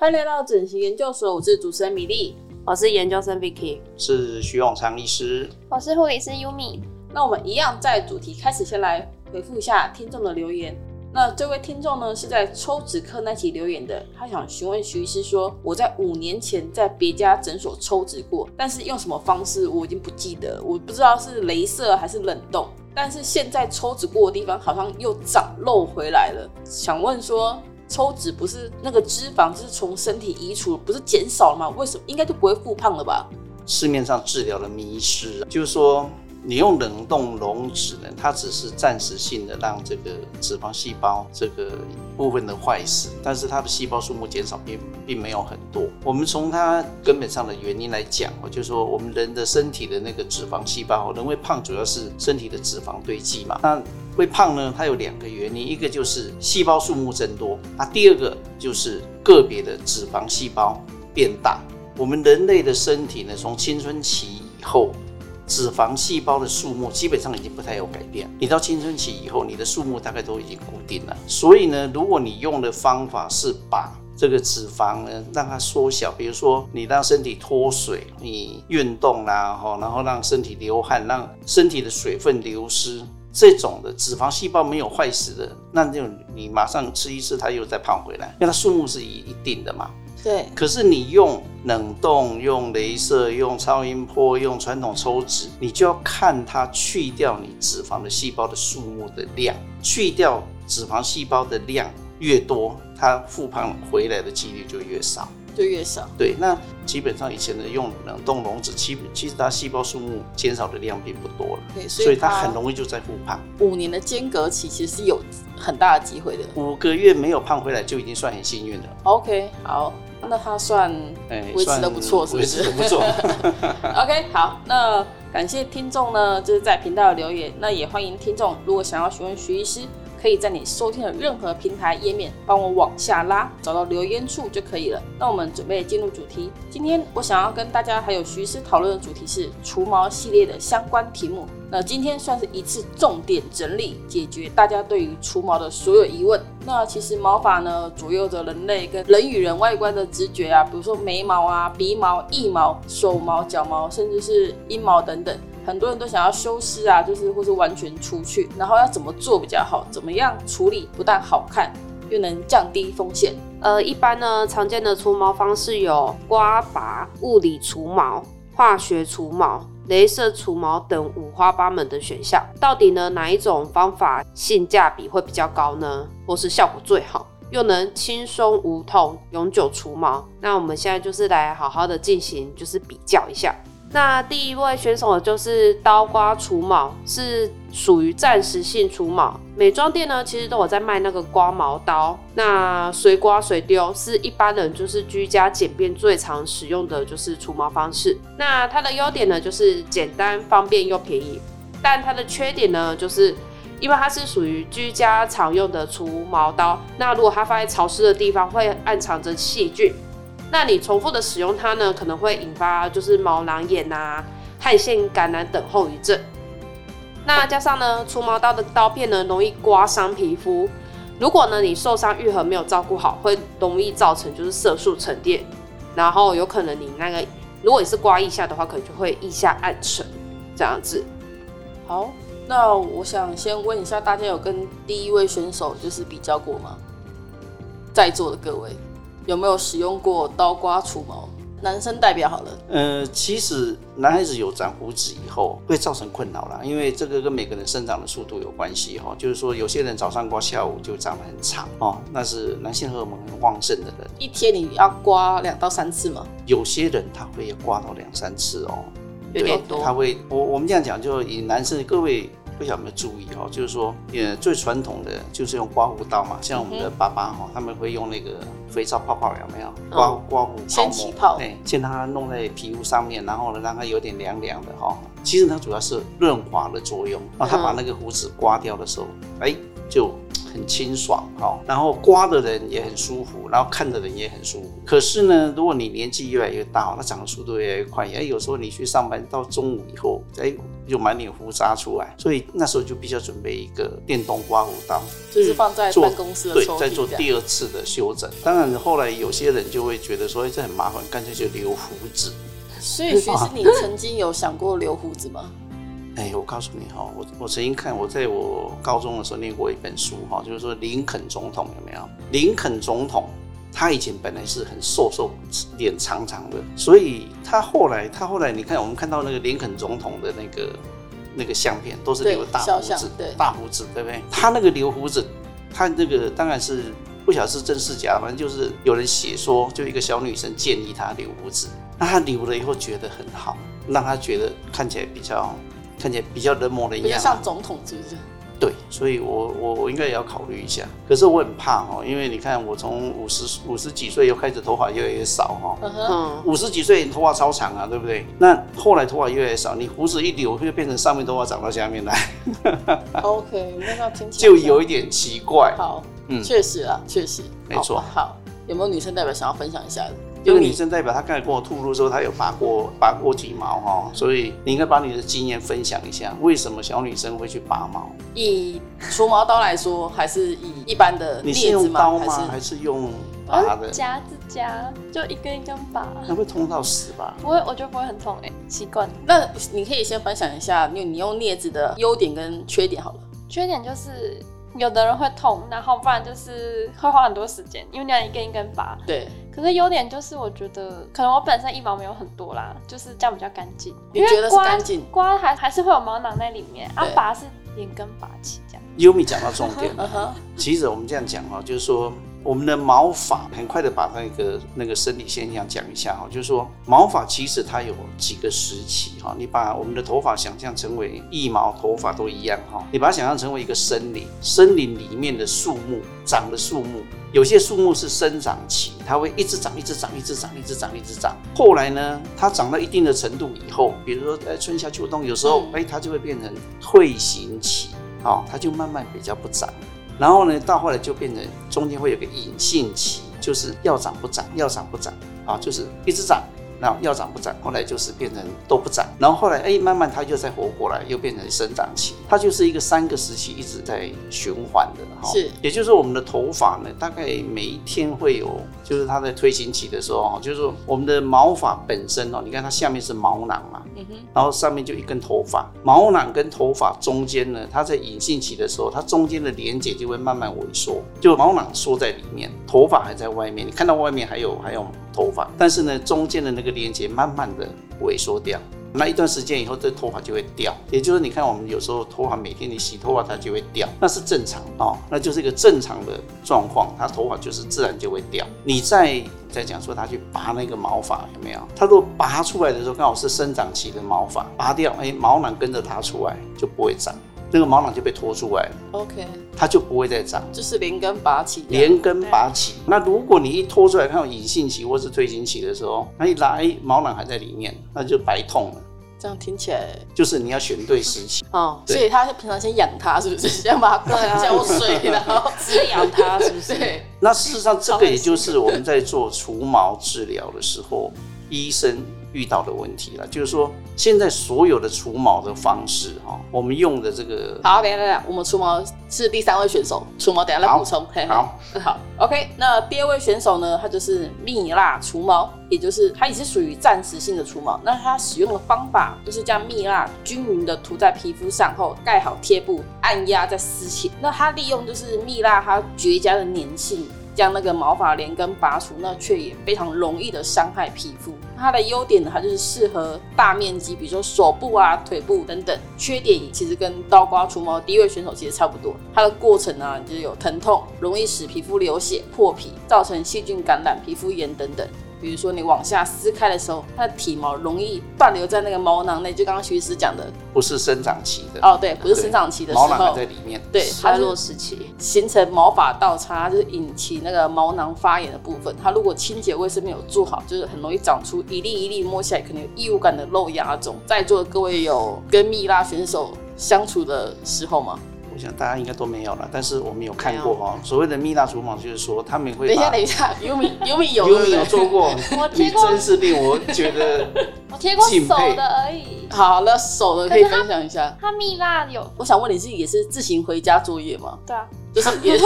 欢迎来到整形研究所，我是主持人米粒，我是研究生 Vicky，是徐永昌医师，我是护理师 Yumi。那我们一样在主题开始，先来回复一下听众的留言。那这位听众呢是在抽脂课那期留言的，他想询问徐医师说，我在五年前在别家诊所抽脂过，但是用什么方式我已经不记得，我不知道是镭射还是冷冻，但是现在抽脂过的地方好像又长肉回来了，想问说。抽脂不是那个脂肪，就是从身体移除，不是减少了吗？为什么应该就不会复胖了吧？市面上治疗的迷失，就是说你用冷冻溶脂呢，它只是暂时性的让这个脂肪细胞这个部分的坏死，但是它的细胞数目减少并并没有很多。我们从它根本上的原因来讲，就是说我们人的身体的那个脂肪细胞，人会胖主要是身体的脂肪堆积嘛。那会胖呢？它有两个原因，一个就是细胞数目增多，啊，第二个就是个别的脂肪细胞变大。我们人类的身体呢，从青春期以后，脂肪细胞的数目基本上已经不太有改变。你到青春期以后，你的数目大概都已经固定了。所以呢，如果你用的方法是把这个脂肪呢让它缩小，比如说你让身体脱水，你运动啦，哈，然后让身体流汗，让身体的水分流失。这种的脂肪细胞没有坏死的，那就你马上吃一次，它又再胖回来，因为它数目是一一定的嘛。对。可是你用冷冻、用镭射、用超音波、用传统抽脂，你就要看它去掉你脂肪的细胞的数目的量，去掉脂肪细胞的量越多，它复胖回来的几率就越少。就越少。对，那基本上以前的用冷冻溶脂，其其实它细胞数目减少的量并不多了，对，所以它很容易就在复胖。五年的间隔期其实是有很大的机会的。五个月没有胖回来就已经算很幸运了。OK，好，那他算维持的不错，是不是？不错。OK，好，那感谢听众呢，就是在频道的留言。那也欢迎听众，如果想要询问徐医师。可以在你收听的任何平台页面帮我往下拉，找到留言处就可以了。那我们准备进入主题。今天我想要跟大家还有徐师讨论的主题是除毛系列的相关题目。那今天算是一次重点整理，解决大家对于除毛的所有疑问。那其实毛发呢，左右着人类跟人与人外观的直觉啊，比如说眉毛啊、鼻毛、腋毛、手毛、脚毛，甚至是阴毛等等。很多人都想要修饰啊，就是或是完全除去，然后要怎么做比较好？怎么样处理不但好看，又能降低风险？呃，一般呢，常见的除毛方式有刮拔、物理除毛、化学除毛、镭射除毛等五花八门的选项。到底呢，哪一种方法性价比会比较高呢？或是效果最好，又能轻松无痛、永久除毛？那我们现在就是来好好的进行，就是比较一下。那第一位选手就是刀刮除毛，是属于暂时性除毛。美妆店呢，其实都有在卖那个刮毛刀，那随刮随丢是一般人就是居家简便最常使用的就是除毛方式。那它的优点呢，就是简单方便又便宜，但它的缺点呢，就是因为它是属于居家常用的除毛刀，那如果它放在潮湿的地方，会暗藏着细菌。那你重复的使用它呢，可能会引发就是毛囊炎啊、汗腺感染等后遗症。那加上呢，除毛刀的刀片呢，容易刮伤皮肤。如果呢，你受伤愈合没有照顾好，会容易造成就是色素沉淀，然后有可能你那个，如果你是刮腋下的话，可能就会腋下暗沉这样子。好，那我想先问一下，大家有跟第一位选手就是比较过吗？在座的各位。有没有使用过刀刮除毛？男生代表好了。呃，其实男孩子有长胡子以后会造成困扰啦，因为这个跟每个人生长的速度有关系哈。就是说，有些人早上刮，下午就长得很长哦，那是男性荷尔蒙很旺盛的人。一天你要刮两到三次吗？有些人他会刮到两三次哦，有点多。他会，我我们这样讲，就以男生各位。不晓得有没有注意哦，就是说，呃，最传统的就是用刮胡刀嘛，像我们的爸爸哈，他们会用那个肥皂泡泡有没有？刮刮胡泡沫，先起泡，对，先让它弄在皮肤上面，然后呢，让它有点凉凉的哈。其实它主要是润滑的作用，然后它把那个胡子刮掉的时候，哎，就很清爽哈，然后刮的人也很舒服，然后看的人也很舒服。可是呢，如果你年纪越来越大，那长的速度越来越快，哎，有时候你去上班到中午以后，哎，就满脸胡渣出来，所以那时候就必须要准备一个电动刮胡刀，就是放在办公室的对，再做第二次的修整。当然后来有些人就会觉得说，哎，这很麻烦，干脆就留胡子。所以其实，你曾经有想过留胡子吗？哎，我告诉你哈，我我曾经看，我在我高中的时候念过一本书哈，就是说林肯总统有没有？林肯总统他以前本来是很瘦瘦，脸长长的，所以他后来他后来你看，我们看到那个林肯总统的那个那个相片，都是留大胡子，大胡子，对不对？他那个留胡子，他那个当然是不晓得是真是假，反正就是有人写说，就一个小女生建议他留胡子，那他留了以后觉得很好，让他觉得看起来比较。看起来比较人模人样，比较像总统，是不是？对，所以我我我应该也要考虑一下。可是我很怕哦，因为你看我从五十五十几岁又开始头发越来越少哈，嗯，五十几岁头发超长啊，对不对？那后来头发越来越少，你胡子一留，就变成上面头发长到下面来。OK，那要听起来就有一点奇怪。好，嗯，确实啊，确实没错。好，有没有女生代表想要分享一下的？这个女生代表她刚才跟我吐露说，她有拔过拔过体毛哈，所以你应该把你的经验分享一下，为什么小女生会去拔毛？以除毛刀来说，还是以一般的镊子吗？你是用刀吗？还是用拔的？夹子夹，就一根一根拔。那会痛到死吧？不会，我觉得不会很痛哎，习惯。那你可以先分享一下，你你用镊子的优点跟缺点好了。缺点就是。有的人会痛，然后不然就是会花很多时间，因为你要一根一根拔。对。可是优点就是，我觉得可能我本身腋毛没有很多啦，就是这样比较干净。你觉得是干净？刮还还是会有毛囊在里面，啊，拔是连根拔起这样。优米讲到重点了。其实我们这样讲哈，就是说。我们的毛发很快的把那个那个生理现象讲一下哈，就是说毛发其实它有几个时期哈，你把我们的头发想象成为一毛，头发都一样哈，你把它想象成为一个森林，森林里面的树木长的树木，有些树木是生长期，它会一直长，一直长，一直长，一直长，一直长，后来呢，它长到一定的程度以后，比如说在春夏秋冬，有时候哎，它就会变成退行期，啊，它就慢慢比较不长。然后呢，到后来就变成中间会有个隐性期，就是要涨不涨，要涨不涨，啊，就是一直涨。然后要长不长，后来就是变成都不长，然后后来哎，慢慢它又再活过来，又变成生长期，它就是一个三个时期一直在循环的哈。是，也就是说我们的头发呢，大概每一天会有，就是它在推行期的时候哈，就是说我们的毛发本身哦，你看它下面是毛囊嘛，嗯哼，然后上面就一根头发，毛囊跟头发中间呢，它在隐性期的时候，它中间的连接就会慢慢萎缩，就毛囊缩在里面，头发还在外面，你看到外面还有还有。头发，但是呢，中间的那个连接慢慢的萎缩掉，那一段时间以后，这头发就会掉。也就是你看，我们有时候头发每天你洗头发，它就会掉，那是正常哦，那就是一个正常的状况，它头发就是自然就会掉。你再再讲说，他去拔那个毛发有没有？他如果拔出来的时候刚好是生长期的毛发，拔掉，哎，毛囊跟着它出来就不会长。那个毛囊就被拖出来了，OK，它就不会再长，就是连根拔起，连根拔起。那如果你一拖出来，看到隐性期或是退行期的时候，那一拉，哎，毛囊还在里面，那就白痛了。这样听起来就是你要选对时期哦。所以他平常先养它，是不是？先把它浇水，然后滋 养它，是不是？那事实上，这个也就是我们在做除毛治疗的时候，医生。遇到的问题了，就是说现在所有的除毛的方式哈，我们用的这个好，等下等下，我们除毛是第三位选手，除毛等下来补充，好，好，OK，那第二位选手呢，他就是蜜蜡除毛，也就是它也是属于暂时性的除毛，那它使用的方法就是将蜜蜡均匀的涂在皮肤上后盖好贴布，按压再撕起，那它利用就是蜜蜡它绝佳的粘性。将那个毛发连根拔除，那却也非常容易的伤害皮肤。它的优点呢，它就是适合大面积，比如说手部啊、腿部等等。缺点其实跟刀刮除毛第一位选手其实差不多。它的过程呢，就是有疼痛，容易使皮肤流血、破皮，造成细菌感染、皮肤炎等等。比如说你往下撕开的时候，它的体毛容易断留在那个毛囊内，就刚刚徐医师讲的，不是生长期的哦，对，不是生长期的时候，毛囊还在里面，对，衰弱时期形成毛发倒插，就是引起那个毛囊发炎的部分。它如果清洁卫生没有做好，就是很容易长出一粒一粒摸起来可能有异物感的肉芽肿。在座的各位有跟蜜蜡选手相处的时候吗？我想大家应该都没有了，但是我们有看过哈。所谓的蜜蜡厨房，就是说他们会等一下，等一下，优米优米有优米有做过，我你真是令我觉得 我贴过手的而已。好，那手的可以分享一下。他蜜蜡有，我想问你是也是自行回家作业吗？对啊，就是也是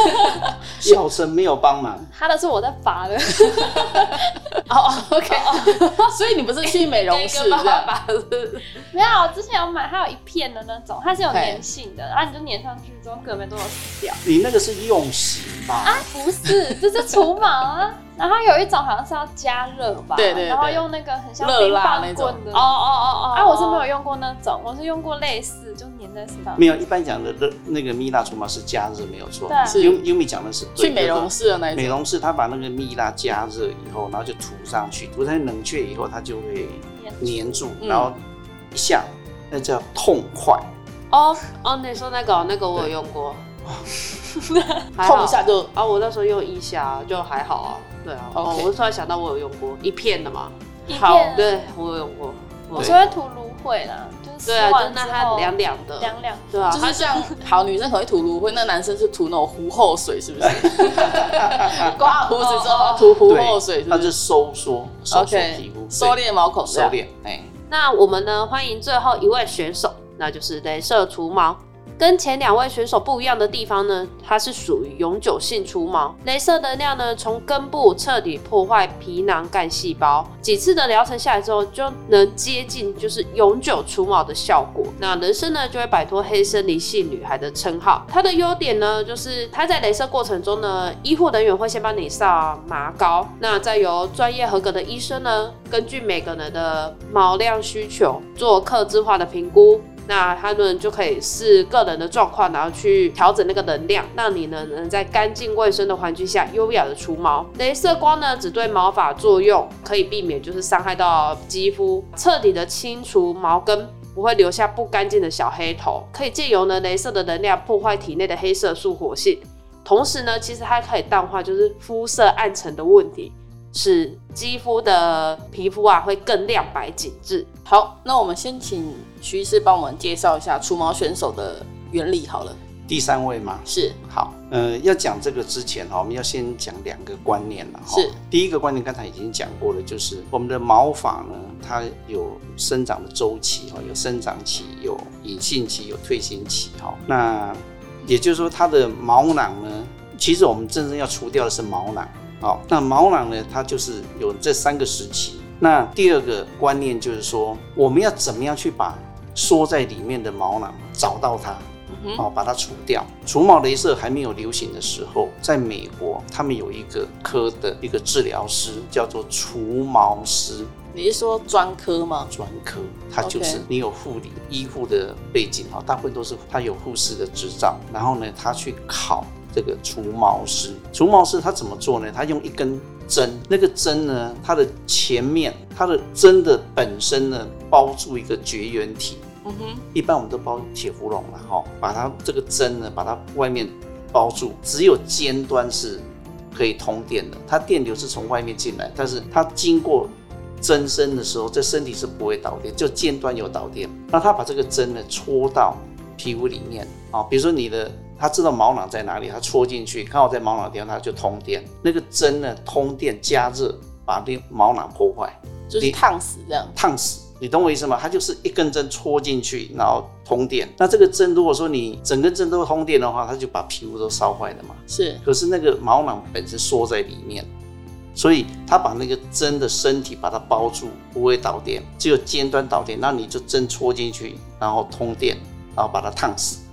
小陈没有帮忙，他的是我在拔的。哦，OK，所以你不是去美容室拔的？没有，我之前有买，它有一片的那种，它是有粘性的，然后你就粘上去之后，隔没多久死掉。你那个是用型吧？啊，不是，这是除毛啊。然后有一种好像是要加热吧，对对，然后用那个很像冰棒棍的。哦哦哦哦。啊，我是没有用过那种，我是用过类似，就粘在身上。没有，一般讲的热那个蜜蜡除毛是加热，没有错。对。是优优米讲的是去美容室的那种。美容室他把那个蜜蜡加热以后，然后就涂上去，涂在冷却以后，它就会粘住，然后一下，那叫痛快。哦哦，你说那个那个我有用过，痛一下就啊，我那时候用一下就还好啊。对啊，哦，我突然想到我有用过一片的嘛，一片，对我有用过，我是会涂芦荟啦，就是对啊，就那它凉凉的，凉凉，对啊，就是像 好女生可能会涂芦荟，那男生是涂那种狐后水，是不是？刮胡子之后涂狐后水，它是收缩，收缩皮肤，收敛毛孔，收敛。哎，那我们呢，欢迎最后一位选手，那就是镭射除毛。跟前两位选手不一样的地方呢，它是属于永久性除毛，雷射能量呢，从根部彻底破坏皮囊干细胞，几次的疗程下来之后，就能接近就是永久除毛的效果。那人生呢，就会摆脱黑森林系女孩的称号。它的优点呢，就是它在雷射过程中呢，医护人员会先帮你上麻膏，那再由专业合格的医生呢，根据每个人的毛量需求做客制化的评估。那他们就可以视个人的状况，然后去调整那个能量，让你呢能在干净卫生的环境下优雅的除毛。镭射光呢只对毛发作用，可以避免就是伤害到肌肤，彻底的清除毛根，不会留下不干净的小黑头。可以借由呢镭射的能量破坏体内的黑色素活性，同时呢其实它可以淡化就是肤色暗沉的问题。使肌肤的皮肤啊会更亮白紧致。好，那我们先请徐医师帮我们介绍一下除毛选手的原理好了。第三位吗？是。好，呃，要讲这个之前哈，我们要先讲两个观念了哈。是。第一个观念刚才已经讲过了，就是我们的毛发呢，它有生长的周期哈，有生长期，有隐性期，有退行期哈。那也就是说，它的毛囊呢，其实我们真正要除掉的是毛囊。好，那毛囊呢？它就是有这三个时期。那第二个观念就是说，我们要怎么样去把缩在里面的毛囊找到它，好，把它除掉。除毛雷射还没有流行的时候，在美国，他们有一个科的一个治疗师叫做除毛师。你是说专科吗？专科，他就是你有护理医护的背景啊，大部分都是他有护士的执照，然后呢，他去考。这个除毛师，除毛师他怎么做呢？他用一根针，那个针呢，它的前面，它的针的本身呢，包住一个绝缘体。嗯哼，一般我们都包铁氟龙了哈，把它这个针呢，把它外面包住，只有尖端是可以通电的，它电流是从外面进来，但是它经过增生的时候，这身体是不会导电，就尖端有导电。那它把这个针呢戳到皮肤里面啊，比如说你的。他知道毛囊在哪里，他戳进去，刚好在毛囊地方，他就通电。那个针呢，通电加热，把那毛囊破坏，就是烫死这样。烫死，你懂我意思吗？它就是一根针戳进去，然后通电。那这个针，如果说你整根针都通电的话，它就把皮肤都烧坏了嘛。是。可是那个毛囊本身缩在里面，所以他把那个针的身体把它包住，不会导电，只有尖端导电。那你就针戳进去，然后通电，然后把它烫死。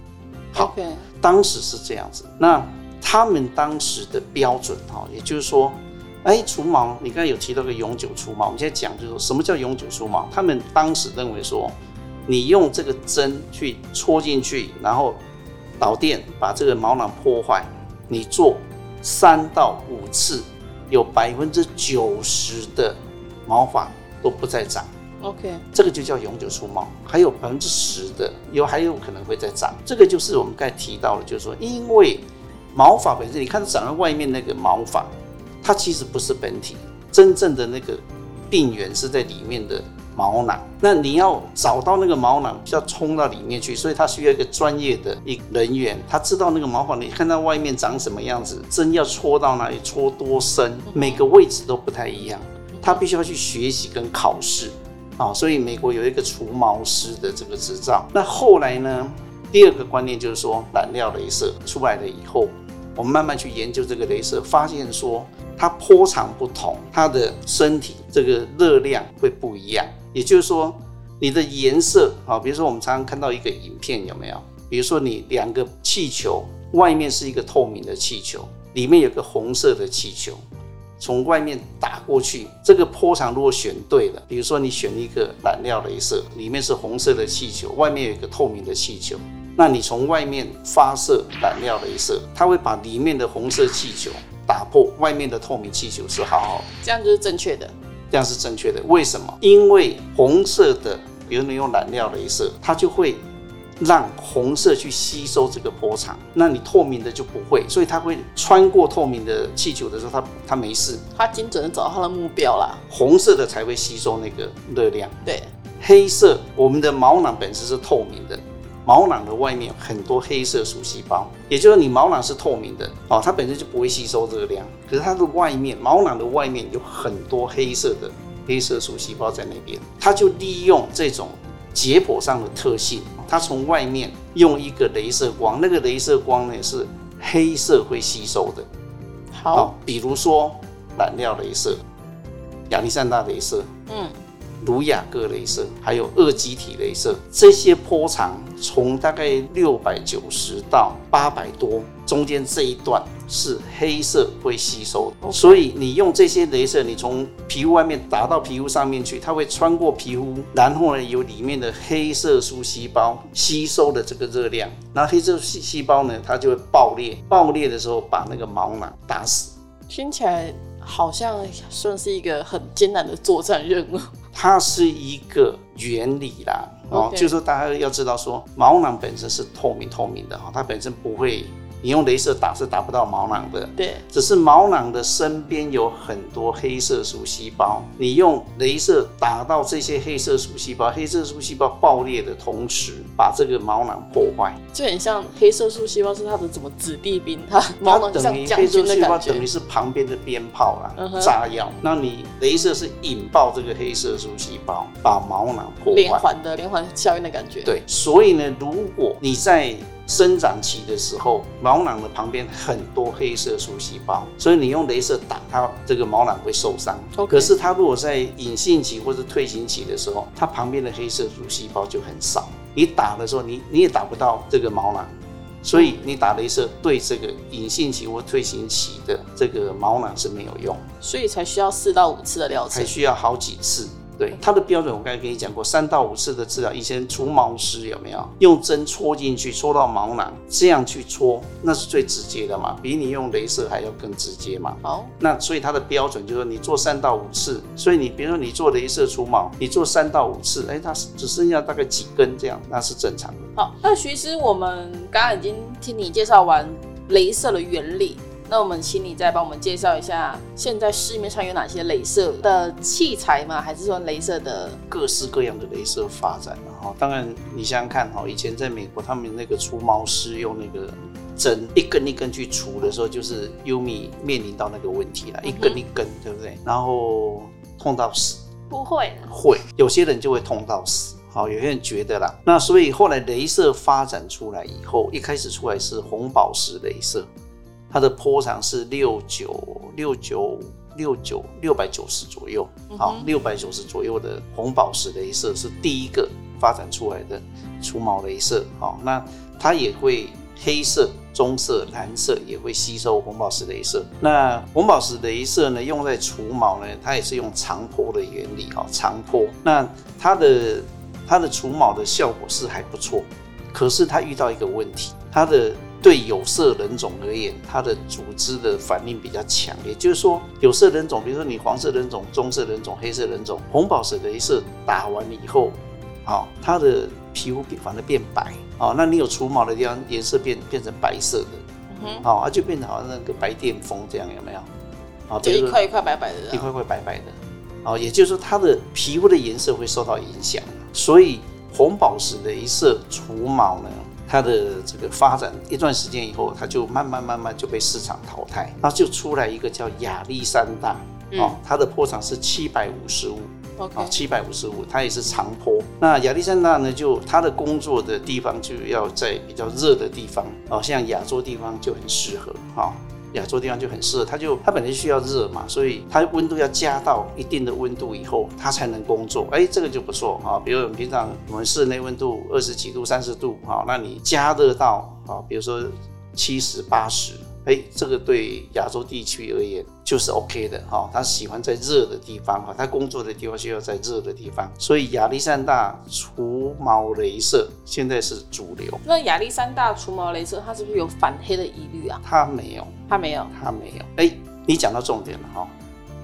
好.当时是这样子。那他们当时的标准哈，也就是说，哎，除毛，你刚才有提到个永久除毛，我们现在讲就是说什么叫永久除毛？他们当时认为说，你用这个针去戳进去，然后导电把这个毛囊破坏，你做三到五次，有百分之九十的毛发都不再长。OK，这个就叫永久出毛，还有百分之十的有还有可能会再长。这个就是我们刚才提到的，就是说，因为毛发本身，你看长在外面那个毛发，它其实不是本体，真正的那个病源是在里面的毛囊。那你要找到那个毛囊，就要冲到里面去，所以它需要一个专业的一人员，他知道那个毛发，你看到外面长什么样子，针要戳到哪里，戳多深，每个位置都不太一样，他必须要去学习跟考试啊。所以美国有一个除毛师的这个执照。那后来呢，第二个观念就是说，染料镭射出来了以后。我们慢慢去研究这个镭射，发现说它波长不同，它的身体这个热量会不一样。也就是说，你的颜色啊，比如说我们常常看到一个影片，有没有？比如说你两个气球，外面是一个透明的气球，里面有个红色的气球，从外面打过去，这个波长如果选对了，比如说你选一个染料镭射，里面是红色的气球，外面有一个透明的气球。那你从外面发射染料镭射，它会把里面的红色气球打破，外面的透明气球是好好的，这样就是正确的，这样是正确的。为什么？因为红色的，比如你用染料镭射，它就会让红色去吸收这个波长，那你透明的就不会，所以它会穿过透明的气球的时候，它它没事，它精准的找到它的目标啦。红色的才会吸收那个热量，对，黑色，我们的毛囊本身是透明的。毛囊的外面有很多黑色素细胞，也就是你毛囊是透明的哦，它本身就不会吸收热量。可是它的外面，毛囊的外面有很多黑色的黑色素细胞在那边，它就利用这种解剖上的特性，它从外面用一个镭射光，那个镭射光呢是黑色会吸收的。好，哦，比如说染料镭射、亚历山大镭射，嗯。卢雅各镭射，还有二极体镭射，这些波长从大概六百九十到八百多，中间这一段是黑色会吸收的。所以你用这些镭射，你从皮肤外面打到皮肤上面去，它会穿过皮肤，然后呢，由里面的黑色素细胞吸收的这个热量，那黑色素细胞呢，它就会爆裂，爆裂的时候把那个毛囊打死。听起来好像算是一个很艰难的作战任务。它是一个原理啦，哦.就是说大家要知道说，毛囊本身是透明透明的哈，它本身不会。你用镭射打是打不到毛囊的，对，只是毛囊的身边有很多黑色素细胞，你用镭射打到这些黑色素细胞，黑色素细胞爆裂的同时，把这个毛囊破坏，就很像黑色素细胞是它的怎么子弟兵，它毛囊像将军的感觉，黑色素细胞等于是旁边的鞭炮啦，嗯、炸药，那你镭射是引爆这个黑色素细胞，把毛囊破坏，连环的连环效应的感觉，对，所以呢，如果你在生长期的时候，毛囊的旁边很多黑色素细胞，所以你用镭射打它，这个毛囊会受伤。可是它如果在隐性期或者退行期的时候，它旁边的黑色素细胞就很少，你打的时候，你你也打不到这个毛囊，所以你打镭射对这个隐性期或退行期的这个毛囊是没有用，所以才需要四到五次的疗程，才需要好几次。对它的标准，我刚才跟你讲过，三到五次的治疗。以前除毛师有没有用针戳进去，戳到毛囊，这样去戳，那是最直接的嘛，比你用镭射还要更直接嘛。好，那所以它的标准就是说，你做三到五次。所以你比如说你做镭射除毛，你做三到五次，哎，它只剩下大概几根这样，那是正常的。好，那徐医师，我们刚刚已经听你介绍完镭射的原理。那我们请你再帮我们介绍一下，现在市面上有哪些镭射的器材吗？还是说镭射的各式各样的镭射发展？哈，当然你想想看，哈，以前在美国，他们那个除毛师用那个针一根一根去除的时候，就是 Yumi 面临到那个问题了，一根一根，对不对？然后痛到死？不会，会有些人就会痛到死。好，有些人觉得啦，那所以后来镭射发展出来以后，一开始出来是红宝石镭射。它的波长是六九六九六九六百九十左右，好，六百九十左右的红宝石镭射是第一个发展出来的除毛镭射，好，那它也会黑色、棕色、蓝色也会吸收红宝石镭射。那红宝石镭射呢，用在除毛呢，它也是用长波的原理，哈，长波。那它的它的除毛的效果是还不错，可是它遇到一个问题，它的。对有色人种而言，它的组织的反应比较强烈。就是说，有色人种，比如说你黄色人种、棕色人种、黑色人种，红宝石镭射打完以后，好，它的皮肤反而变白。哦，那你有除毛的地方，颜色变变成白色的，嗯，好，它就变成好像那个白癜风这样，有没有？啊，就一块一块白白的，一块块白白的。哦，也就是说它的皮肤的颜色会受到影响。所以红宝石雷射除毛呢，它的这个发展一段时间以后，它就慢慢慢慢就被市场淘汰，那就出来一个叫亚历山大，哦，它的坡长是七百五十五。啊，七百五十五，它也是长坡。那亚历山大呢，就它的工作的地方就要在比较热的地方，哦，像亚洲地方就很适合，哈，亚洲地方就很适合。它就它本来需要热嘛，所以它温度要加到一定的温度以后，它才能工作。哎，这个就不错啊。比如我们平常我们室内温度二十几度、三十度，哈，那你加热到啊，比如说七十、八十。哎，这个对亚洲地区而言就是 OK 的哈。他喜欢在热的地方哈，他工作的地方需要在热的地方，所以亚历山大除毛镭射现在是主流。那亚历山大除毛镭射它是不是有反黑的疑虑啊？它没有，它没有，它没有。哎，你讲到重点了哈。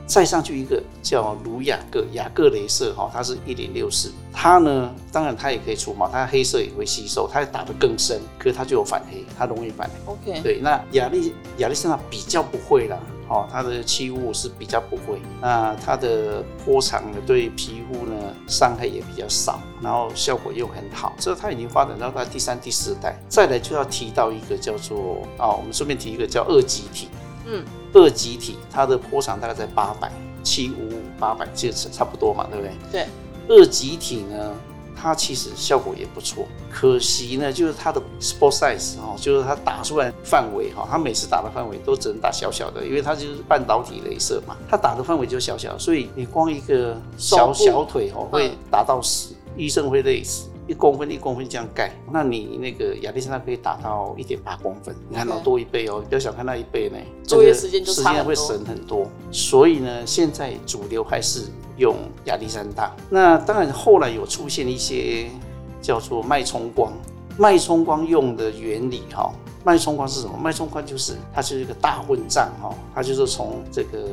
再上去一个叫卢雅各雅各雷射哈，它是一点六四，它呢，当然它也可以除毛，它黑色也会吸收，它打得更深，可是它就有反黑，它容易反黑。OK，对，那亚历亚历山大比较不会啦，哦，它的气雾是比较不会，那它的波长呢，对皮肤呢伤害也比较少，然后效果又很好，这它已经发展到它第三、第四代。再来就要提到一个叫做啊，我们顺便提一个叫二极体。嗯，二极体它的波长大概在八百七五五八百，其实差不多嘛，对不对？对，二极体呢，它其实效果也不错，可惜呢，就是它的 spot size 哈，就是它打出来范围哈，它每次打的范围都只能打小小的，因为它就是半导体镭射嘛，它打的范围就小小，所以你光一个小小腿哦，会打到死，嗯、医生会累死。一公分一公分这样盖，那你那个亚历山大可以打到一点八公分，你看到多一倍哦，你不要小看那一倍呢，作业时间就时间会省很多。所以呢，现在主流还是用亚历山大。那当然后来有出现一些叫做脉冲光，脉冲光用的原理哈，脉冲光是什么？脉冲光就是它是一个大混账哈，它就是从这个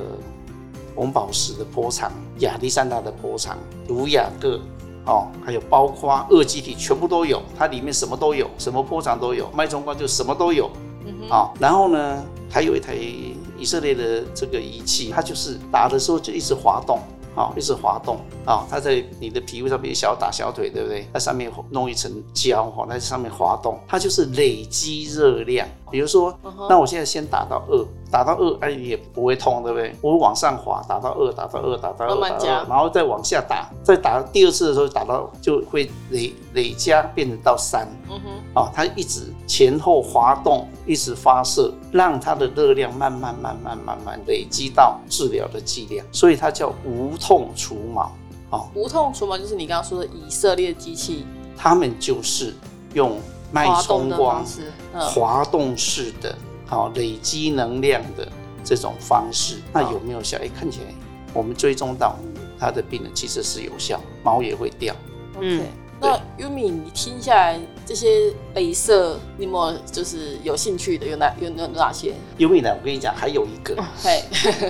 红宝石的波长、亚历山大的波长、卢雅各。哦，还有包括二极体全部都有，它里面什么都有，什么波长都有，脉冲光就什么都有。嗯哼。好，然后呢，还有一台以色列的这个仪器，它就是打的时候就一直滑动。好，一直滑动啊！它在你的皮肤上面小打小腿，对不对？在上面弄一层胶哈，在上面滑动，它就是累积热量。比如说，那我现在先打到二，打到二，哎，也不会痛，对不对？我往上滑，打到二，打到二，打到二，慢慢加，然后再往下打，再打第二次的时候，打到就会累累加变成到三。嗯哼，啊，它一直前后滑动，一直发射，让它的热量慢慢慢慢慢慢累积到治疗的剂量，所以它叫无痛除毛。哦，无痛除毛就是你刚刚说的以色列机器，他们就是用脉冲光滑动式的，好累积能量的这种方式。那有没有效？哎，看起来我们追踪到他的病人其实是有效，毛也会掉。嗯。那优米，你听下来这些镭射，你有没有就是有兴趣的？有哪有有哪些？优米呢？我跟你讲，还有一个。嘿，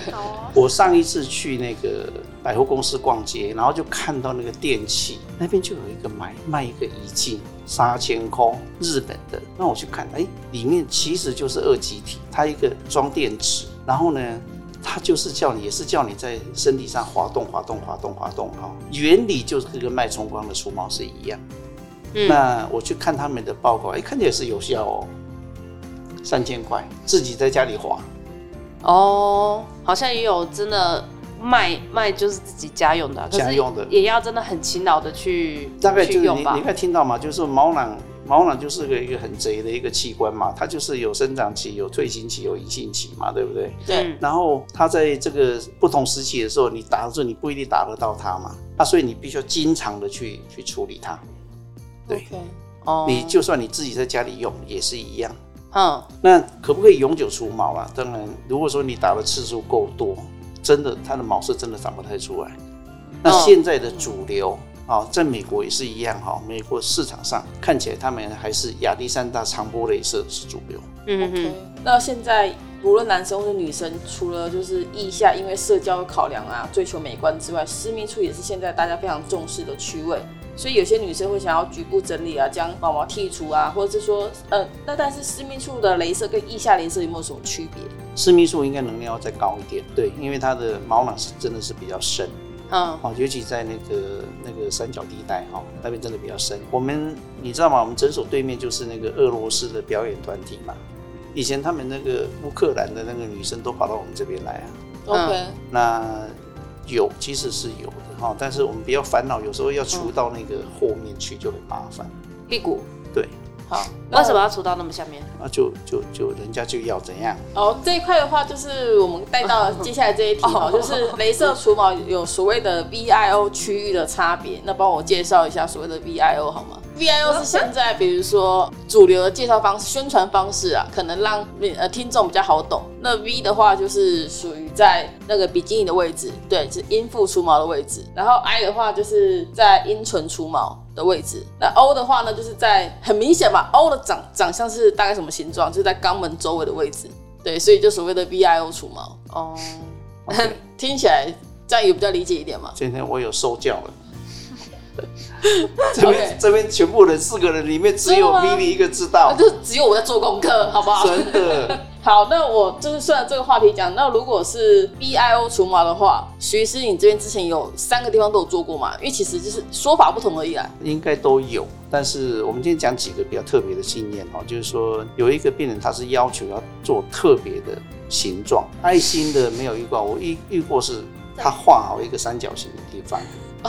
我上一次去那个百货公司逛街，然后就看到那个电器那边就有一个买卖一个仪器，杀千空，日本的。那我去看，哎，里面其实就是二极体，它一个装电池，然后呢。它就是叫你，也是叫你在身体上滑动、滑动、滑动、滑动，哈，原理就是跟脉冲光的除毛是一样。嗯，那我去看他们的报告，哎，看起来是有效哦，三千块，自己在家里滑。哦，好像也有真的卖卖，就是自己家用的，家用的，也要真的很勤劳的去大概就是你用吧。你应该听到嘛？就是毛囊。毛囊就是个一个很贼的一个器官嘛，它就是有生长期、有退行期、有隐性期嘛，对不对？对。然后它在这个不同时期的时候，你打的时候你不一定打得到它嘛，那所以你必须要经常的去去处理它。对。哦。Okay. Oh. 你就算你自己在家里用也是一样。嗯。Oh. 那可不可以永久除毛啊？当然，如果说你打的次数够多，真的它的毛是真的长不太出来。那现在的主流。Oh. 啊，在美国也是一样哈。美国市场上看起来，他们还是亚历山大长波镭射是主流。嗯哼。Okay. 那现在无论男生或者女生，除了就是腋下因为社交考量啊，追求美观之外，私密处也是现在大家非常重视的区位。所以有些女生会想要局部整理啊，将毛毛剔除啊，或者是说，呃，那但是私密处的镭射跟腋下镭射有没有什么区别？私密处应该能量要再高一点，对，因为它的毛囊是真的是比较深。嗯，哦，尤其在那个那个三角地带哈，那边真的比较深。我们你知道吗？我们诊所对面就是那个俄罗斯的表演团体嘛。以前他们那个乌克兰的那个女生都跑到我们这边来啊。OK，嗯那有其实是有的哈，但是我们比较烦恼，有时候要除到那个后面去就很麻烦。屁股对，好，为什么要除到那么下面？那就就就人家就要怎样？哦，这一块的话，就是我们带到接下来这一题哦，就是 镭射除毛有所谓的 VIO 区域的差别。那帮我介绍一下所谓的 VIO 好吗？VIO 是现在比如说主流的介绍方式、宣传方式啊，可能让呃听众比较好懂。那 V 的话就是属于在那个比基尼的位置，对，是阴部除毛的位置。然后 I 的话就是在阴唇除毛的位置。那 O 的话呢，就是在很明显嘛，O 的长长相是大概什么形状？就是在肛门周围的位置。对，所以就所谓的 VIO 除毛。哦 听起来这样有比较理解一点嘛？今天我有受教了。这边这边全部人四个人里面只有真的吗 Vivi 一个知道那，就只有我在做功课，好不好？真的。好，那我就是顺着这个话题讲。那如果是 B I O 除毛的话，徐医师，你这边之前有三个地方都有做过嘛？因为其实就是说法不同而已啊。应该都有，但是我们今天讲几个比较特别的经验哈，就是说有一个病人他是要求要做特别的形状，爱心的没有遇过，我遇遇过是他画好一个三角形的地方。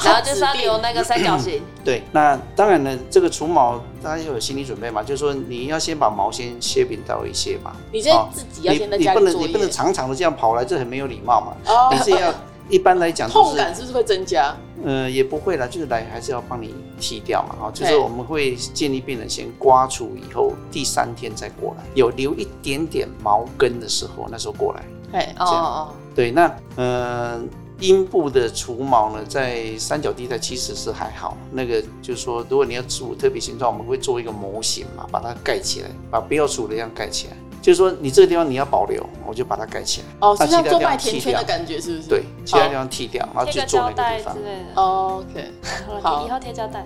然后就是要留那个三角形。对，那当然呢，这个除毛大家要有心理准备嘛，就是说你要先把毛先切平到一些嘛。你先自己要先在家里你不能你不能长长的这样跑来，这很没有礼貌嘛。哦你是要一般来讲，痛感是不是会增加？呃，也不会啦，就是来还是要帮你剃掉嘛，哈，就是我们会建议病人先刮除以后，第三天再过来，有留一点点毛根的时候，那时候过来。哎，哦哦，对，那呃，阴部的除毛呢，在三角地带其实是还好，那个就是说，如果你要除特别形状，我们会做一个模型嘛，把它盖起来，把不要除的样盖起来。就是说，你这个地方你要保留，我就把它盖起来。哦，是像做那其他地方麦田圈的感觉，是不是？对，其他地方剃掉，然后贴个就做那个胶带之地方。类的。哦 OK，好以后贴胶带。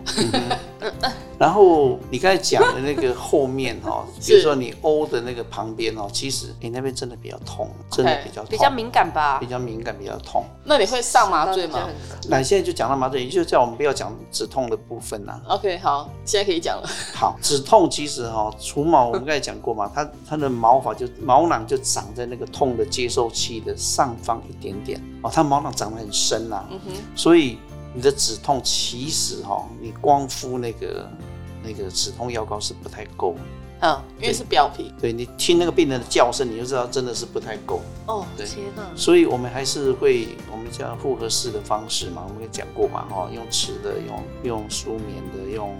然后你刚才讲的那个后面 哈，比如说你 O 的那个旁边哦，其实你那边真的比较痛，真的比较痛，比较敏感吧比？较敏感，比较痛。那你会上麻醉吗那现在就讲到麻醉，也就叫我们不要讲止痛的部分啦。？OK，好，现在可以讲了。好，止痛其实哈，除毛我们刚才讲过嘛，它它的毛发就毛囊就长在那个痛的接受器的上方一点点哦，它毛囊长得很深呐，嗯哼，所以你的止痛其实哈，你光敷那个那个止痛药膏是不太够。嗯，因为是表皮。对，你听那个病人的叫声，你就知道真的是不太够。哦，对！所以我们还是会，我们叫复合式的方式嘛，我们也讲过嘛，哈，用吃的，用用舒眠的，用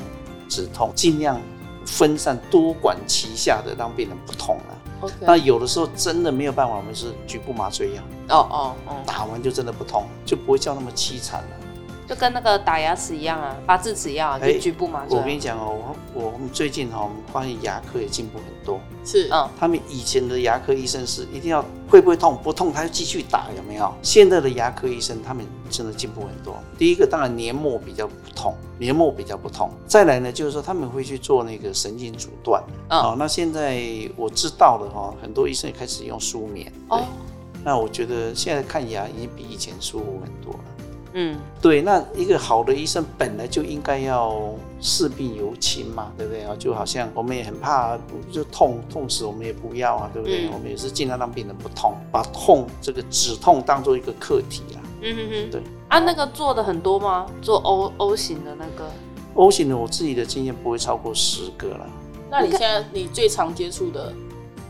止痛，尽量分散多管齐下的，让病人不痛了。那有的时候真的没有办法，我们是局部麻醉药，哦哦哦，打完就真的不痛，就不会叫那么凄惨了。就跟那个打牙齿一样啊，拔智齿一样啊，哎就局部麻醉啊。我跟你讲哦，我我们最近哈，我们发现牙科也进步很多。是，嗯，他们以前的牙科医生是一定要会不会痛，不痛他就继续打，有没有？现在的牙科医生他们真的进步很多。第一个当然黏膜比较不痛，黏膜比较不痛。再来呢，就是说他们会去做那个神经阻断。嗯哦，那现在我知道了哈，很多医生也开始用舒眠。哦那我觉得现在看牙已经比以前舒服很多了。嗯，对，那一个好的医生本来就应该要视病由亲嘛，对不对啊？就好像我们也很怕，就痛痛死我们也不要啊，对不对？嗯我们也是尽量让病人不痛，把痛这个止痛当做一个课题啦。嗯哼哼，对。啊，那个做的很多吗？做 O O 型的那个，O 型的我自己的经验不会超过十个了，那你现在你最常接触的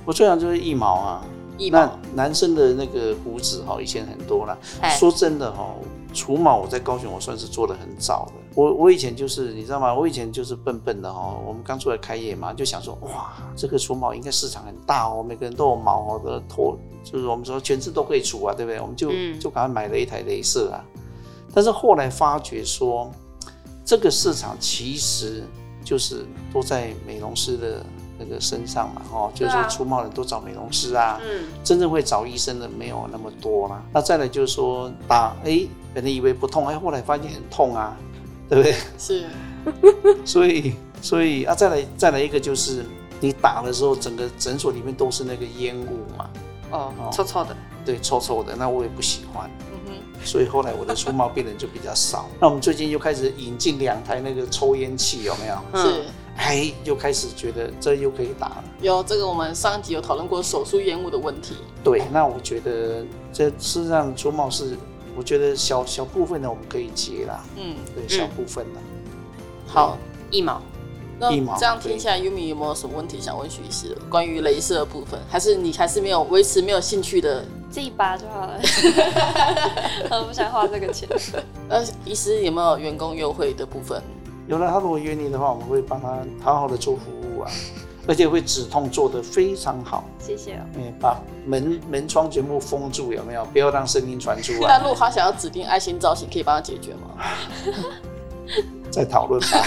我最常就是腋毛啊。腋那毛？男生的那个胡子哈，以前很多啦。哎说真的哈，除毛我在高雄我算是做的很早的。我我以前就是你知道吗？我以前就是笨笨的哈。我们刚出来开业嘛，就想说哇，这个除毛应该市场很大哦，每个人都有毛哦的头，就是我们说全身都可以除啊，对不对？我们就、嗯就赶快买了一台镭射啊。但是后来发觉说，这个市场其实就是都在美容师的那个身上嘛，哦，就是说对啊除毛人都找美容师啊。嗯，真正会找医生的没有那么多啦。那再来就是说打，哎，本来以为不痛，哎，后来发现很痛啊，对不对？是，所以，所以啊，再来再来一个就是你打的时候，整个诊所里面都是那个烟雾嘛，哦哦，臭臭的，对，臭臭的，那我也不喜欢。嗯哼，所以后来我的出毛病人就比较少。那我们最近又开始引进两台那个抽烟器，有没有？嗯是哎，又开始觉得这又可以打了。有这个，我们上一集有讨论过手术烟雾的问题。对，那我觉得这事实上除毛是，我觉得小小部分的我们可以接啦。嗯，对，小部分的。好，一毛。那一毛这样听起来，Yumi 有没有什么问题想问徐医师的？关于镭射的部分，还是你还是没有维持没有兴趣的？自己拔就好了。我不想花这个钱。那，医师有没有员工优惠的部分？有了他如果约你的话，我们会帮他好好的做服务啊，而且会止痛做得非常好。谢谢哦。嗯，把门门窗全部封住，有没有？不要让声音传出那来。如果他想要指定爱心造型，可以帮他解决吗？再讨论吧。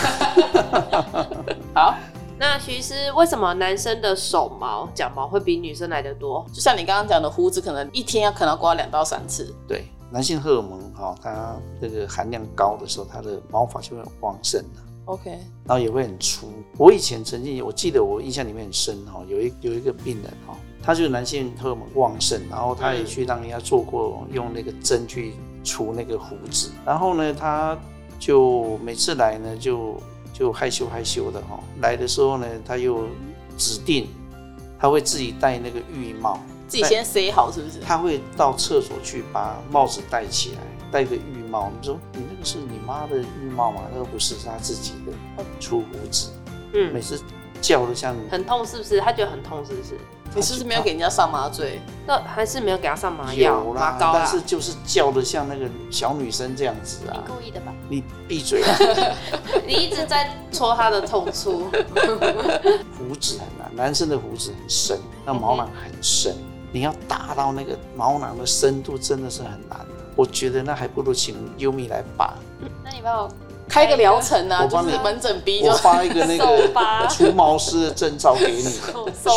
好，那徐医师，为什么男生的手毛、脚毛会比女生来的多？就像你刚刚讲的，胡子可能一天要可能刮两到三次。对，男性荷尔蒙哈，它这个含量高的时候，它的毛发就会很旺盛的。OK，然后也会很粗。我以前曾经，我记得我印象里面很深哈，有一有一个病人哈，他就是男性荷尔蒙旺盛，然后他也去让人家做过用那个针去除那个胡子，然后呢，他就每次来呢就就害羞害羞的哈，来的时候呢，他又指定他会自己戴那个浴帽，自己先塞好是不是？他会到厕所去把帽子戴起来，戴个浴帽。你说你那个是你妈的浴帽吗？那个不是，是他自己的出胡子。嗯每，次叫的像很痛是不是？他觉得很痛是不是？你是不是没有给人家上麻醉？那还是没有给他上麻药、有啦，麻膏但是。就是叫的像那个小女生这样子啊你啊！故意的吧？你闭嘴啊！你一直在戳他的痛处。胡子很难，男生的胡子很深，那毛囊很深，你要达到那个毛囊的深度真的是很难。我觉得那还不如请优米来拔。那你帮我开个疗程啊，就我帮你是门诊逼我发一个那个 除毛师的证照给你，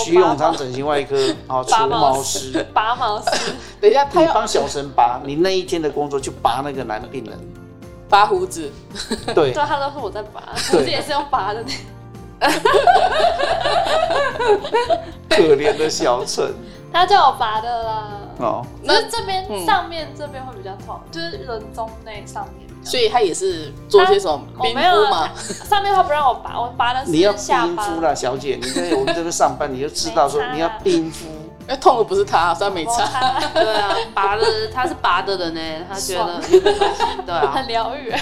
徐永昌整形外科啊除毛毛师。拔毛师，等一下他要你帮小陈拔，你那一天的工作就拔那个男病人。拔胡子，对对，他都是我在拔，胡子也是用拔的。可怜的小陈他叫我拔的啦。哦，那这边、嗯上面这边会比较痛，就是人中内上面。所以他也是做些什么冰我没有敷嘛啊？上面他不让我拔，我拔的你要是下巴。冰敷啦，小姐，你在我们这边上班，你就知道说你要冰敷。痛的不是他，所以他没摩差。擦对啊，拔的他是拔的人呢，他觉得。对啊 很，疗愈。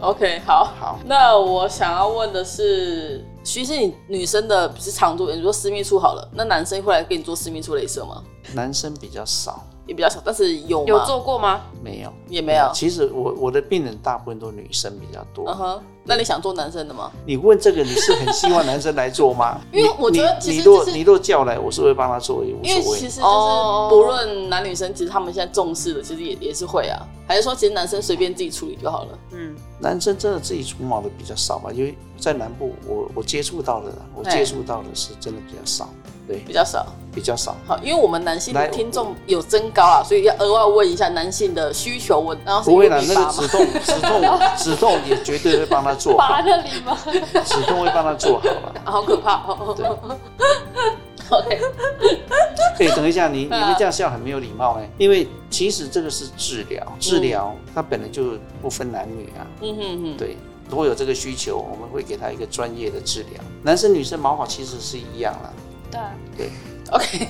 OK，好，好，那我想要问的是，其实你女生的是常做，你说私密处好了，那男生会来给你做私密处镭射吗？男生比较少，也比较少，但是有有做过吗？没有，也没有。其实我我的病人大部分都女生比较多。那你想做男生的吗？你问这个，你是很希望男生来做吗？因为我觉得你其实就是你若你若叫来，我是会帮他做，也无因为所谓。其实就是哦不论男女生，其实他们现在重视的，其实也也是会啊，还是说其实男生随便自己处理就好了？嗯，男生真的自己除毛的比较少吧？因为在南部我，我接触到的，我接触到的是真的比较少，对，比较少。比较少。好，因为我们男性的听众有增高啊，所以要额外问一下男性的需求我，然后是不会啦，因为拔嘛那个止痛止痛止痛也绝对会帮他做好拔，那里吗？止痛会帮他做好了。好可怕哦。对，OK，哎，等一下，你你们这样笑很没有礼貌哎，因为其实这个是治疗，治疗它本来就不分男女啊。嗯哼哼，对，如果有这个需求，我们会给他一个专业的治疗。男生女生毛发其实是一样啦。对啊，对，OK，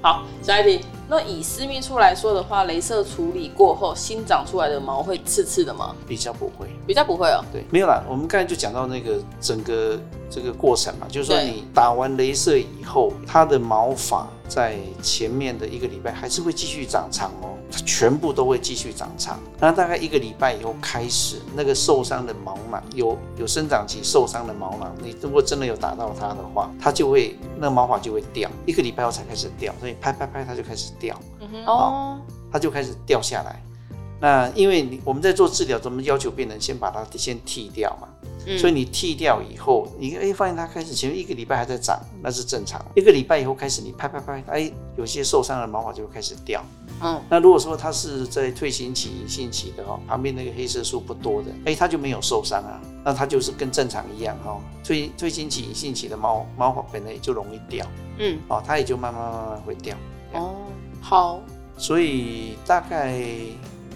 好，下一题。那以私密处来说的话，镭射处理过后新长出来的毛会刺刺的吗？比较不会。比较不会哦。对，没有啦。我们刚才就讲到那个整个这个过程嘛，就是说你打完镭射以后，它的毛发在前面的一个礼拜还是会继续长长哦，它全部都会继续长长。那大概一个礼拜以后开始，那个受伤的毛囊有有生长期受伤的毛囊，你如果真的有打到它的话，它就会那个毛发就会掉，一个礼拜后才开始掉，所以拍拍拍它就开始掉。哦，它就开始掉下来。那因为你我们在做治疗，咱们要求病人先把它先剃掉嘛，嗯所以你剃掉以后，你哎发现它开始前面一个礼拜还在长，那是正常。一个礼拜以后开始你拍拍拍，哎，有些受伤的毛发就会开始掉。嗯，那如果说它是在退行期、隐性期的哦，旁边那个黑色素不多的，哎，它就没有受伤啊，那它就是跟正常一样哈。退退行期、隐性期的毛毛发本来也就容易掉嗯，哦，它也就慢慢慢慢会掉。哦，好，所以大概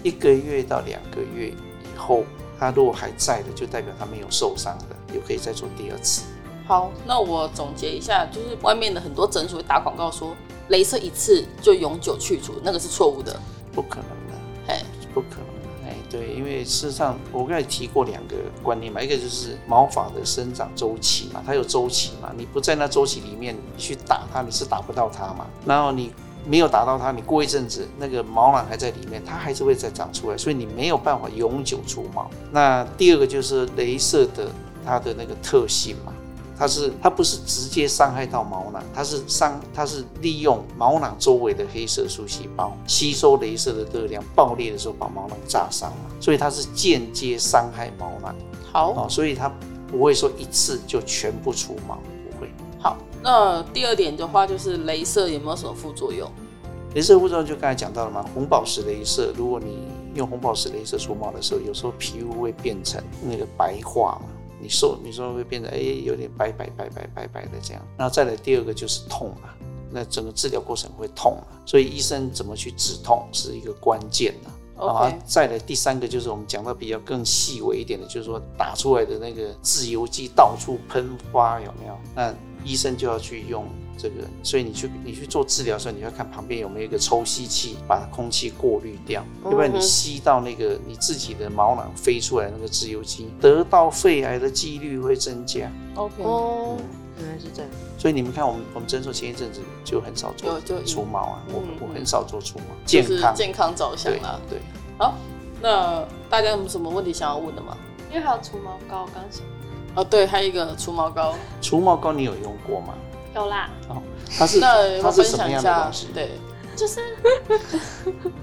一个月到两个月以后，它如果还在的，就代表它没有受伤的，又可以再做第二次。好，那我总结一下，就是外面的很多诊所会打广告说，镭射一次就永久去除，那个是错误的，不可能的，哎，不可能的，哎，对，因为事实上我刚才提过两个观念嘛，一个就是毛发的生长周期嘛，它有周期嘛，你不在那周期里面去打它，你是打不到它嘛，然后你没有打到它，你过一阵子那个毛囊还在里面，它还是会再长出来，所以你没有办法永久除毛。那第二个就是镭射的它的那个特性嘛。它是它不是直接伤害到毛囊，它是伤它是利用毛囊周围的黑色素细胞吸收镭射的热量，爆裂的时候把毛囊炸伤嘛，所以它是间接伤害毛囊。好，哦，所以它不会说一次就全部除毛，那第二点的话就是镭射有没有什么副作用？镭射副作用就刚才讲到了嘛，红宝石镭射，如果你用红宝石镭射除毛的时候，有时候皮肤会变成那个白化嘛。你说你说会变成哎，有点白白白白白白的这样，然后再来第二个就是痛嘛，那整个治疗过程会痛嘛，所以医生怎么去止痛是一个关键啊。啊，再来第三个就是我们讲到比较更细微一点的，就是说打出来的那个自由基到处喷发有没有？那医生就要去用。这个，所以你去你去做治疗的时候，你要看旁边有没有一个抽吸器，把空气过滤掉，要不然你吸到那个你自己的毛囊飞出来那个自由基，得到肺癌的几率会增加。OK，哦，原来是这样。所以你们看，我们我们诊所前一阵子就很少做除毛啊，我我很少做除毛，健康健康着想啊。对，好，那大家有什么问题想要问的吗？因为还有除毛膏，刚想。哦，对，还有一个除毛膏。除毛膏你有用过吗？有啦，哦，它是那它是什么样的东西？对，就是，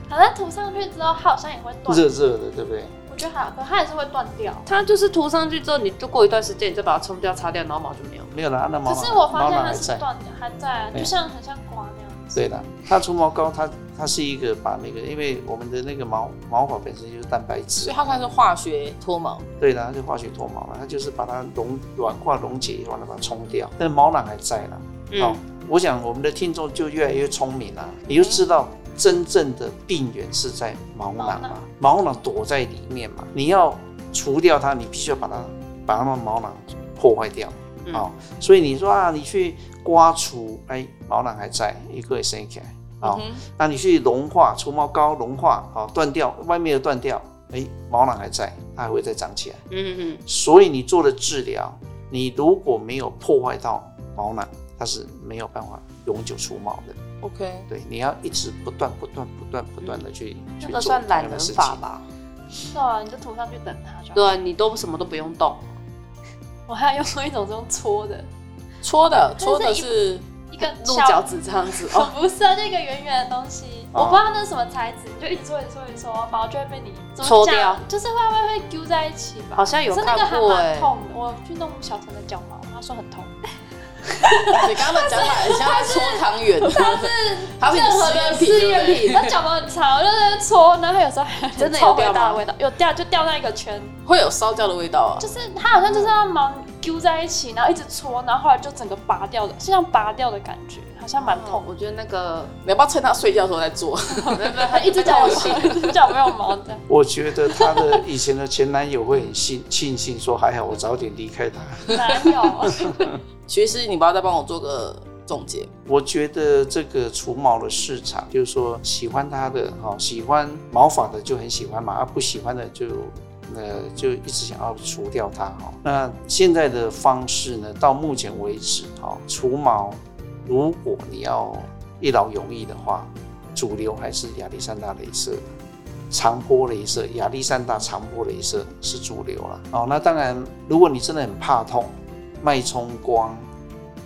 好像涂上去之后，它好像也会断，热热的，对不对？我觉得还好，可它也是会断掉。它就是涂上去之后，你就过一段时间，你就把它冲掉、擦掉，然后毛就没有，没有了，那毛。可是我发现它是断的，还在，就像很像刮那样。对的，它除毛膏，它它是一个把那个，因为我们的那个毛毛发本身就是蛋白质，所以它算是化学脱毛。对的，它就化学脱毛了，它就是把它溶软化溶解以后，把它冲掉，但是毛囊还在了。好，我想我们的听众就越来越聪明了，你就知道真正的病源是在毛囊嘛，毛囊躲在里面嘛，你要除掉它，你必须要把它把它们毛囊破坏掉。好，所以你说啊，你去。刮除，哎，毛囊还在，一个也生起来，好、嗯，那你去融化除毛膏融化，好，断掉外面的断掉，哎，毛囊还在，它还会再长起来，嗯嗯，所以你做的治疗，你如果没有破坏到毛囊，它是没有办法永久除毛的。OK，对，你要一直不断不断不断不断的去，这个算懒人法吧？是啊，你就涂上去等它就。对，你都什么都不用动。我还有用过一种这种搓的。搓的搓的是一个鹿角子这样子哦，不是啊，就一个圆圆的东西，我不知道那是什么材质，你就一直搓一搓一搓，毛就会被你搓掉，就是会会会揪在一起吧？好像有看过，是那个还蛮痛的。我去弄小陈的脚毛，他说很痛。你刚刚的讲法很像在搓汤圆，他是任何的试验品，它脚毛很长，我就在搓，然后它有时候还真的有味道，味道有掉就掉在一个圈，会有烧焦的味道啊。就是它好像就是要忙揪在一起，然后一直搓，然后后来就整个拔掉的，像拔掉的感觉，好像蛮痛。我觉得那个你要不要趁他睡觉的时候再做？他一直叫我醒，脚没有毛的。我觉得他的以前的前男友会很庆庆幸说，还好我早点离开他。男友。徐医师，你不要再帮我做个总结。我觉得这个除毛的市场，就是说喜欢它的哈，喜欢毛发的就很喜欢嘛，而不喜欢的就呃就一直想要除掉它哈。那现在的方式呢，到目前为止哈，除毛如果你要一劳永逸的话，主流还是亚历山大镭射、长波镭射、亚历山大长波镭射是主流了。哦，那当然，如果你真的很怕痛。脉冲光，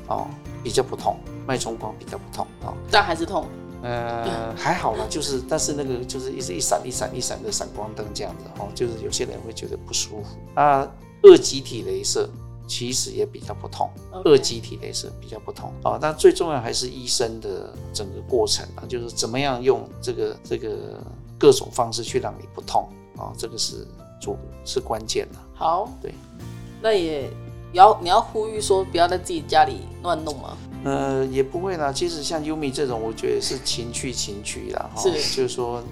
哦，比较不痛。脉冲光比较不痛，哦，但还是痛。呃，还好啦，就是，但是那个就是一直一闪一闪一闪的闪光灯这样子，哦，就是有些人会觉得不舒服。啊，二极体镭射其实也比较不痛.二级体类是比较不痛，哦，但最重要还是医生的整个过程啊，就是怎么样用这个这个各种方式去让你不痛，啊，哦，这个是主是关键的。好，对，那也。要你要呼吁说不要在自己家里乱弄吗？呃，也不会啦。其实像优米这种，我觉得是情趣情趣啦。哈，是，就是说，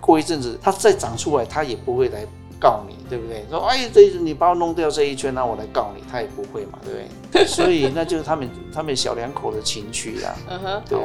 过一阵子它再长出来，它也不会来告你，对不对？说，哎，这你把我弄掉这一圈，那我来告你，他也不会嘛，对不对？所以那就是他们他们小两口的情趣啦。嗯哼，对。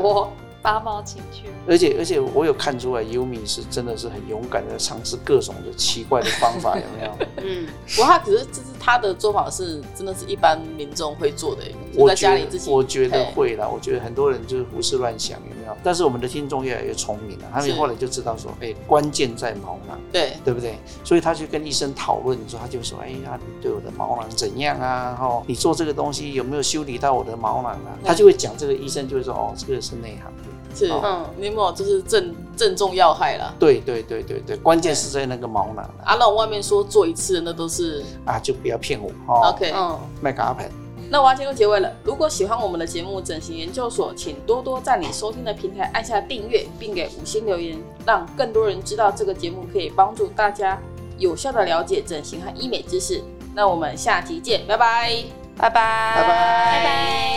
八毛情趣，而且而且我有看出来，Yumi 是真的是很勇敢的尝试各种的奇怪的方法，有没有？嗯，不过他可是这是他的做法是真的是一般民众会做的，我在家里自己，我觉得会啦，我觉得很多人就是胡思乱想，有没有？但是我们的听众越来越聪明了，他们后来就知道说，哎，关键在毛囊，对对不对？所以他去跟医生讨论的时候，他就说，哎呀，你对我的毛囊怎样啊？哦，你做这个东西有没有修理到我的毛囊啊？他就会讲这个，医生就会说，哦，这个是内行的。是，嗯，你有没有就是正正中要害了？对对对对对，关键是在那个毛囊啊。那我外面说做一次，那都是啊，就不要骗我。哦、OK，嗯，麦克阿盆。那我要进入结尾了。如果喜欢我们的节目《整形研究所》，请多多在你收听的平台按下订阅，并给五星留言，让更多人知道这个节目可以帮助大家有效的了解整形和医美知识。那我们下期见，拜拜，拜拜，拜拜，拜拜。